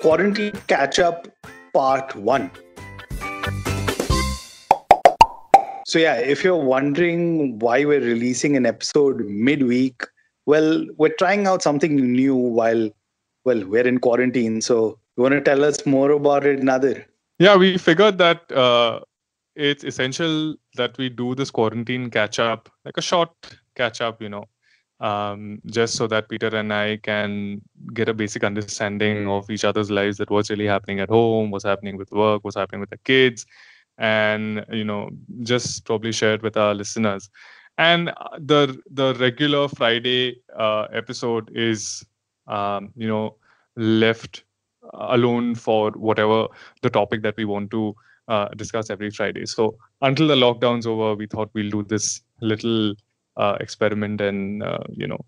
Quarantine Catch Up Part 1. So, yeah, if you're wondering why we're releasing an episode midweek, well, we're trying out something new while, well, we're in quarantine. So, you want to tell us more about it, Nadir? Yeah, we figured that uh, it's essential that we do this quarantine catch up, like a short catch up, you know, um, just so that Peter and I can get a basic understanding of each other's lives, that what's really happening at home, what's happening with work, what's happening with the kids, and you know, just probably share it with our listeners. And uh, the the regular Friday uh, episode is, um, you know, left alone for whatever the topic that we want to uh, discuss every Friday. So until the lockdown's over, we thought we'll do this little uh, experiment and uh, you know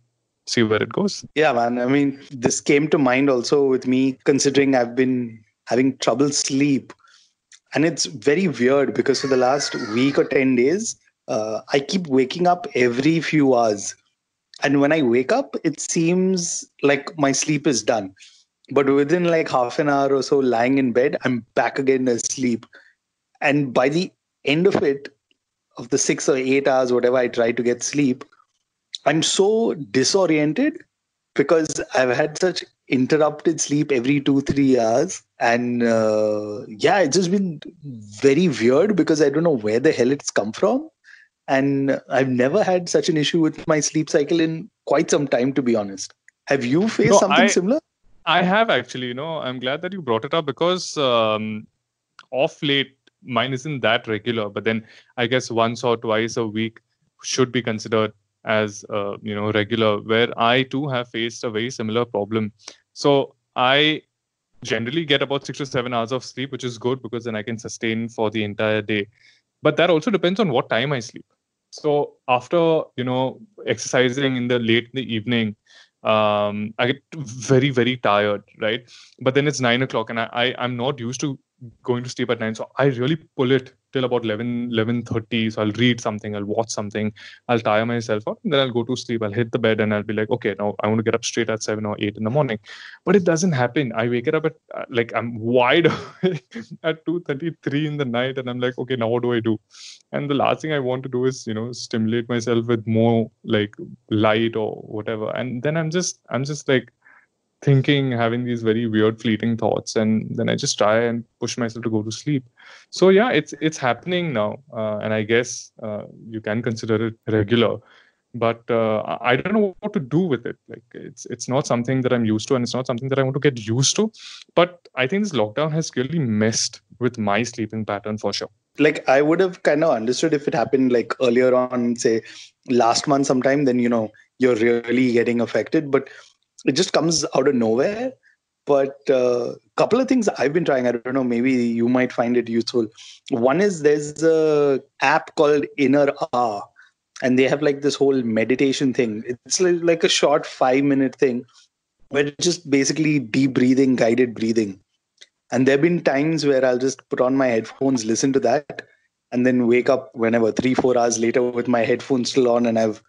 see where it goes. Yeah, man. I mean, this came to mind also with me considering I've been having trouble sleep, and it's very weird because for the last week or ten days, uh, I keep waking up every few hours. And when I wake up, it seems like my sleep is done. But within like half an hour or so lying in bed, I'm back again asleep. And by the end of it, of the six or eight hours, whatever I try to get sleep, I'm so disoriented because I've had such interrupted sleep every two, three hours. And uh, yeah, it's just been very weird because I don't know where the hell it's come from. And I've never had such an issue with my sleep cycle in quite some time, to be honest. Have you faced no, something I, similar? I have actually. You know, I'm glad that you brought it up because um, off late, mine isn't that regular, but then I guess once or twice a week should be considered as uh, you know regular. Where I too have faced a very similar problem. So I generally get about six to seven hours of sleep, which is good because then I can sustain for the entire day. But that also depends on what time I sleep. So after you know exercising in the late in the evening, um, I get very very tired, right? But then it's nine o'clock, and I, I I'm not used to going to sleep at nine, so I really pull it till about 11 11.30 so i'll read something i'll watch something i'll tire myself out and then i'll go to sleep. I'll hit the bed and i'll be like okay now i want to get up straight at 7 or 8 in the morning. But it doesn't happen. I wake up at uh, like i'm wide awake at 2.33 in the night and i'm like okay now what do i do? And the last thing i want to do is you know stimulate myself with more like light or whatever. And then i'm just i'm just like thinking, having these very weird, fleeting thoughts, and then I just try and push myself to go to sleep. So yeah, it's it's happening now, uh, and I guess uh, you can consider it regular. But uh, I don't know what to do with it. Like it's it's not something that I'm used to, and it's not something that I want to get used to. But I think this lockdown has really messed with my sleeping pattern for sure. Like I would have kind of understood if it happened like earlier on, say last month sometime. Then you know you're really getting affected, but it just comes out of nowhere. But a uh, couple of things i've been trying. I don't know maybe you might find it useful. One is there's a app called inner ah and they have like this whole meditation thing. It's like a short 5 minute thing where it's just basically deep breathing guided breathing. And there've been times where i'll just put on my headphones listen to that and then wake up whenever 3 4 hours later with my headphones still on and i've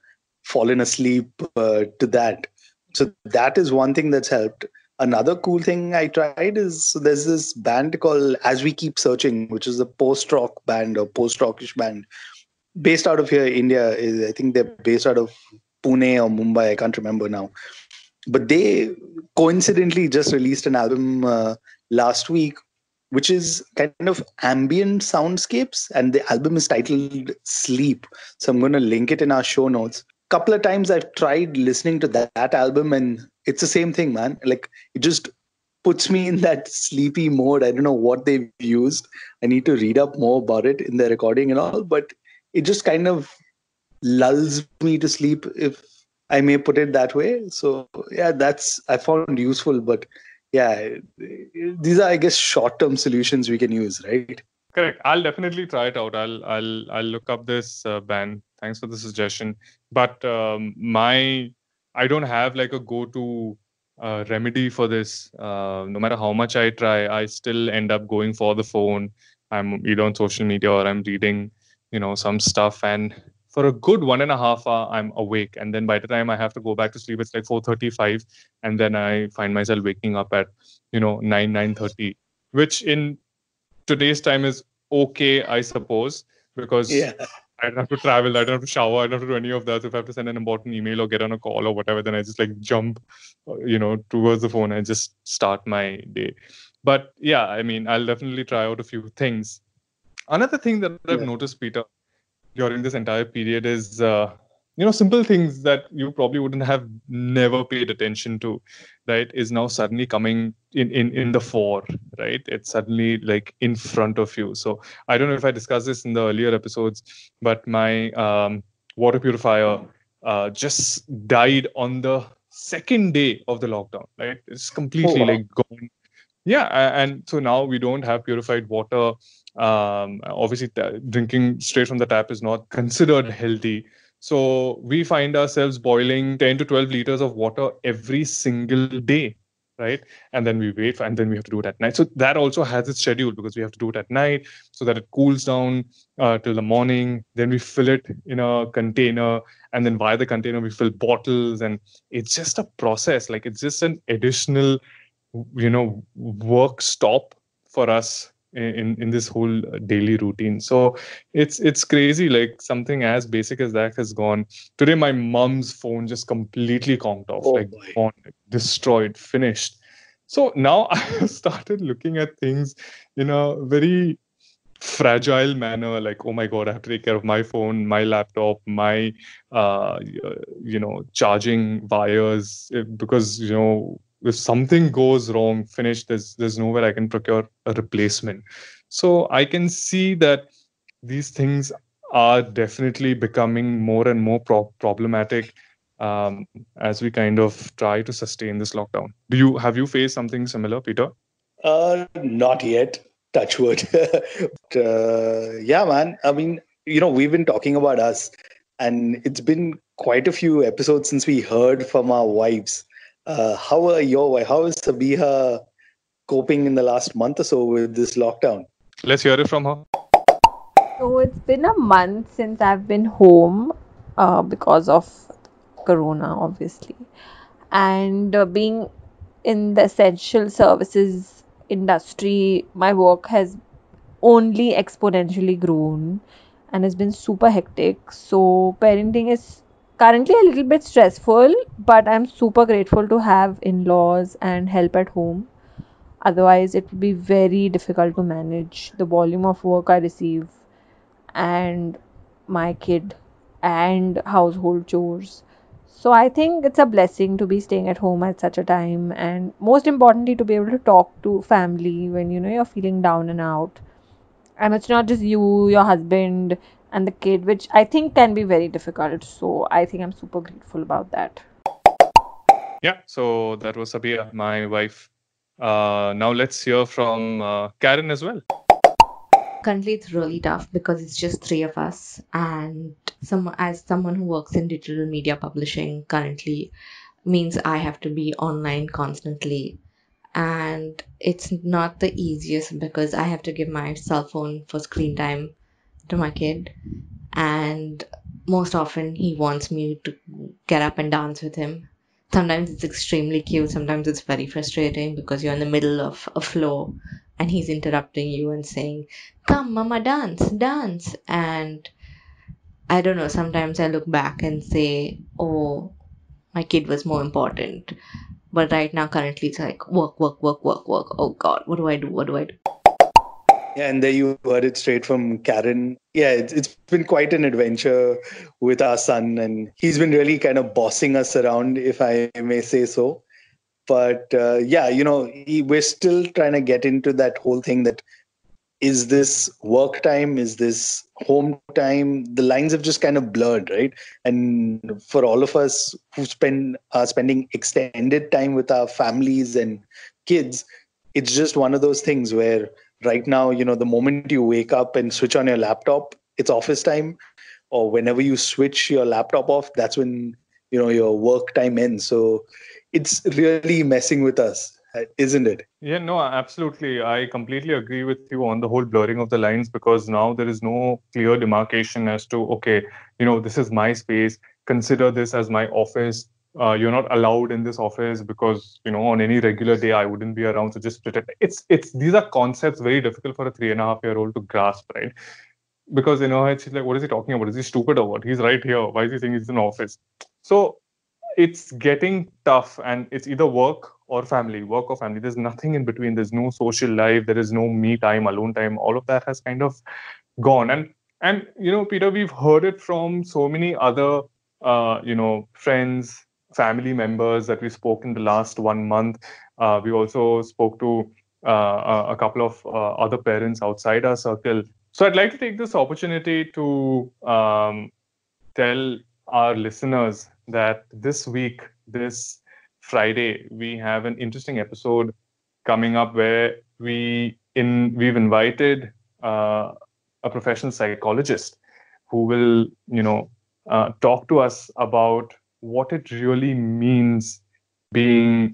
fallen asleep uh, to that so that is one thing that's helped. Another cool thing i tried is there's this band called as we keep searching which is a post rock band or post rockish band based out of here india. Is i think they're based out of pune or mumbai. I can't remember now. But they coincidentally just released an album uh, last week which is kind of ambient soundscapes and the album is titled sleep. So i'm going to link it in our show notes couple of times I've tried listening to that, that album and it's the same thing, man. Like it just puts me in that sleepy mode. I don't know what they've used. I need to read up more about it in the recording and all, but it just kind of lulls me to sleep if I may put it that way. So yeah, that's I found useful, but yeah, these are I guess short term solutions we can use, right? Correct. I'll definitely try it out. I'll I'll I'll look up this uh, band. Thanks for the suggestion. But um, my I don't have like a go-to uh, remedy for this. Uh, no matter how much I try, I still end up going for the phone. I'm either on social media or I'm reading, you know, some stuff. And for a good one and a half hour i'm awake and then by the time i have to go back to sleep it's like 4.35 and then i find myself waking up at you know 9 9.30 which in today's time is okay i suppose because yeah. I don't have to travel. I don't have to shower. I don't have to do any of that. So if I have to send an important email or get on a call or whatever, then I just like jump, uh, you know, towards the phone and just start my day. But yeah, I mean, I'll definitely try out a few things. Another thing that I've Yeah. noticed, Peter, during this entire period is, uh, you know, simple things that you probably wouldn't have never paid attention to, right? Is now suddenly coming in in in the fore, right? It's suddenly like in front of you. So I don't know if I discussed this in the earlier episodes, but my um, water purifier uh, just died on the second day of the lockdown. Right? It's completely wow. like gone. Yeah, and so now we don't have purified water. Um, obviously, t- drinking straight from the tap is not considered healthy. So we find ourselves boiling 10 to 12 liters of water every single day, right? And then we wait, for, and then we have to do it at night. So that also has its schedule because we have to do it at night so that it cools down uh, till the morning. Then we fill it in a container, and then via the container we fill bottles, and it's just a process. Like it's just an additional, you know, work stop for us in in this whole daily routine. So it's it's crazy. Like something as basic as that has gone. Today, my mom's phone just completely conked off, Oh, like gone, destroyed, finished. So now I have started looking at things in a very fragile manner like oh my god i have to take care of my phone my laptop my uh you know charging wires eh, because you know if something goes wrong finish there's there's nowhere i can procure a replacement so i can see that these things are definitely becoming more and more pro- problematic um, as we kind of try to sustain this lockdown do you have you faced something similar peter Uh, not yet. Touch wood. but, uh, yeah, man. I mean, you know, we've been talking about us, and it's been quite a few episodes since we heard from our wives. Uh, how are your wife? How is Sabiha coping in the last month or so with this lockdown? let's hear it from her So it's been a month since I've been home uh, because of Corona, obviously. And uh, being in the essential services industry, my work has only exponentially grown and has been super hectic. So parenting is currently a little bit stressful, but I'm super grateful to have in laws and help at home. Otherwise, it would be very difficult to manage the volume of work I receive and my kid and household chores. So I think it's a blessing to be staying at home at such a time and most importantly to be able to talk to family when you know you're feeling down and out. And it's not just you, your husband and the kid, which I think can be very difficult. So I think I'm super grateful about that. Yeah, so that was Sabiha, my wife. Uh, now let's hear from uh, Karen as well. currently it's really tough because it's just three of us and some as someone who works in digital media publishing currently means i have to be online constantly and it's not the easiest because i have to give my cell phone for screen time to my kid. And most often he wants me to get up and dance with him. Sometimes it's extremely cute sometimes it's very frustrating because you're in the middle of a flow and he's interrupting you and saying come mama dance dance. And i don't know sometimes i look back and say oh my kid was more important. But right now currently it's like work work work work work. Oh god what do i do? What do i do and there you heard it straight from Karen. Yeah, it's, it's been quite an adventure with our son, and he's been really kind of bossing us around, if I may say so. But uh, yeah, you know, he, we're still trying to get into that whole thing that is this work time? Is this home time? The lines have just kind of blurred, right? And for all of us who spend are spending extended time with our families and kids, it's just one of those things where right now, you know, the moment you wake up and switch on your laptop, it's office time. Or whenever you switch your laptop off, that's when, you know, your work time ends. So it's really messing with us. isn't it? Yeah, no, absolutely. I completely agree with you on the whole blurring of the lines because now there is no clear demarcation as to, okay, you know, this is my space. Consider this as my office. Uh, you're not allowed in this office because you know on any regular day I wouldn't be around. So just pretend. It's it's these are concepts very difficult for a three and a half year old to grasp, right? Because you know it's like, what is he talking about? Is he stupid or what? He's right here. Why is he saying he's in office? So it's getting tough, and it's either work or family, work or family. There's nothing in between. There's no social life. There is no me time, alone time. All of that has kind of gone. And and you know, Peter, we've heard it from so many other uh, you know friends, family members that we spoke in the last one month. Uh, we also spoke to uh, a couple of uh, other parents outside our circle. So I'd like to take this opportunity to um, tell our listeners that this week, this Friday, we have an interesting episode coming up where we in we've invited uh, a professional psychologist who will, you know, uh, talk to us about what it really means being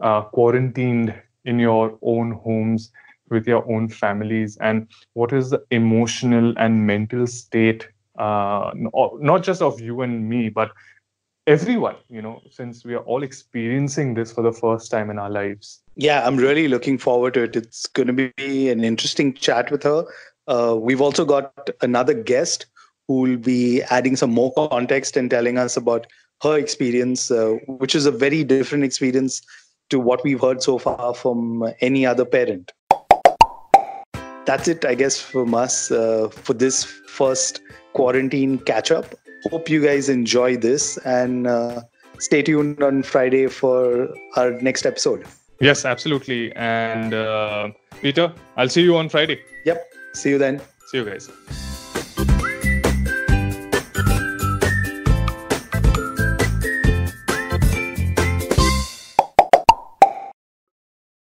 uh, quarantined in your own homes with your own families and what is the emotional and mental state uh, not just of you and me but everyone you know since we are all experiencing this for the first time in our lives. Yeah i'm really looking forward to it. It's going to be an interesting chat with her. Uh, we've also got another guest who will be adding some more context and telling us about her experience uh, which is a very different experience to what we've heard so far from any other parent that's it i guess from us uh, for this first quarantine catch up hope you guys enjoy this and uh, stay tuned on Friday for our next episode. Yes, absolutely. And uh, Peter, I'll see you on Friday. Yep. See you then. See you guys.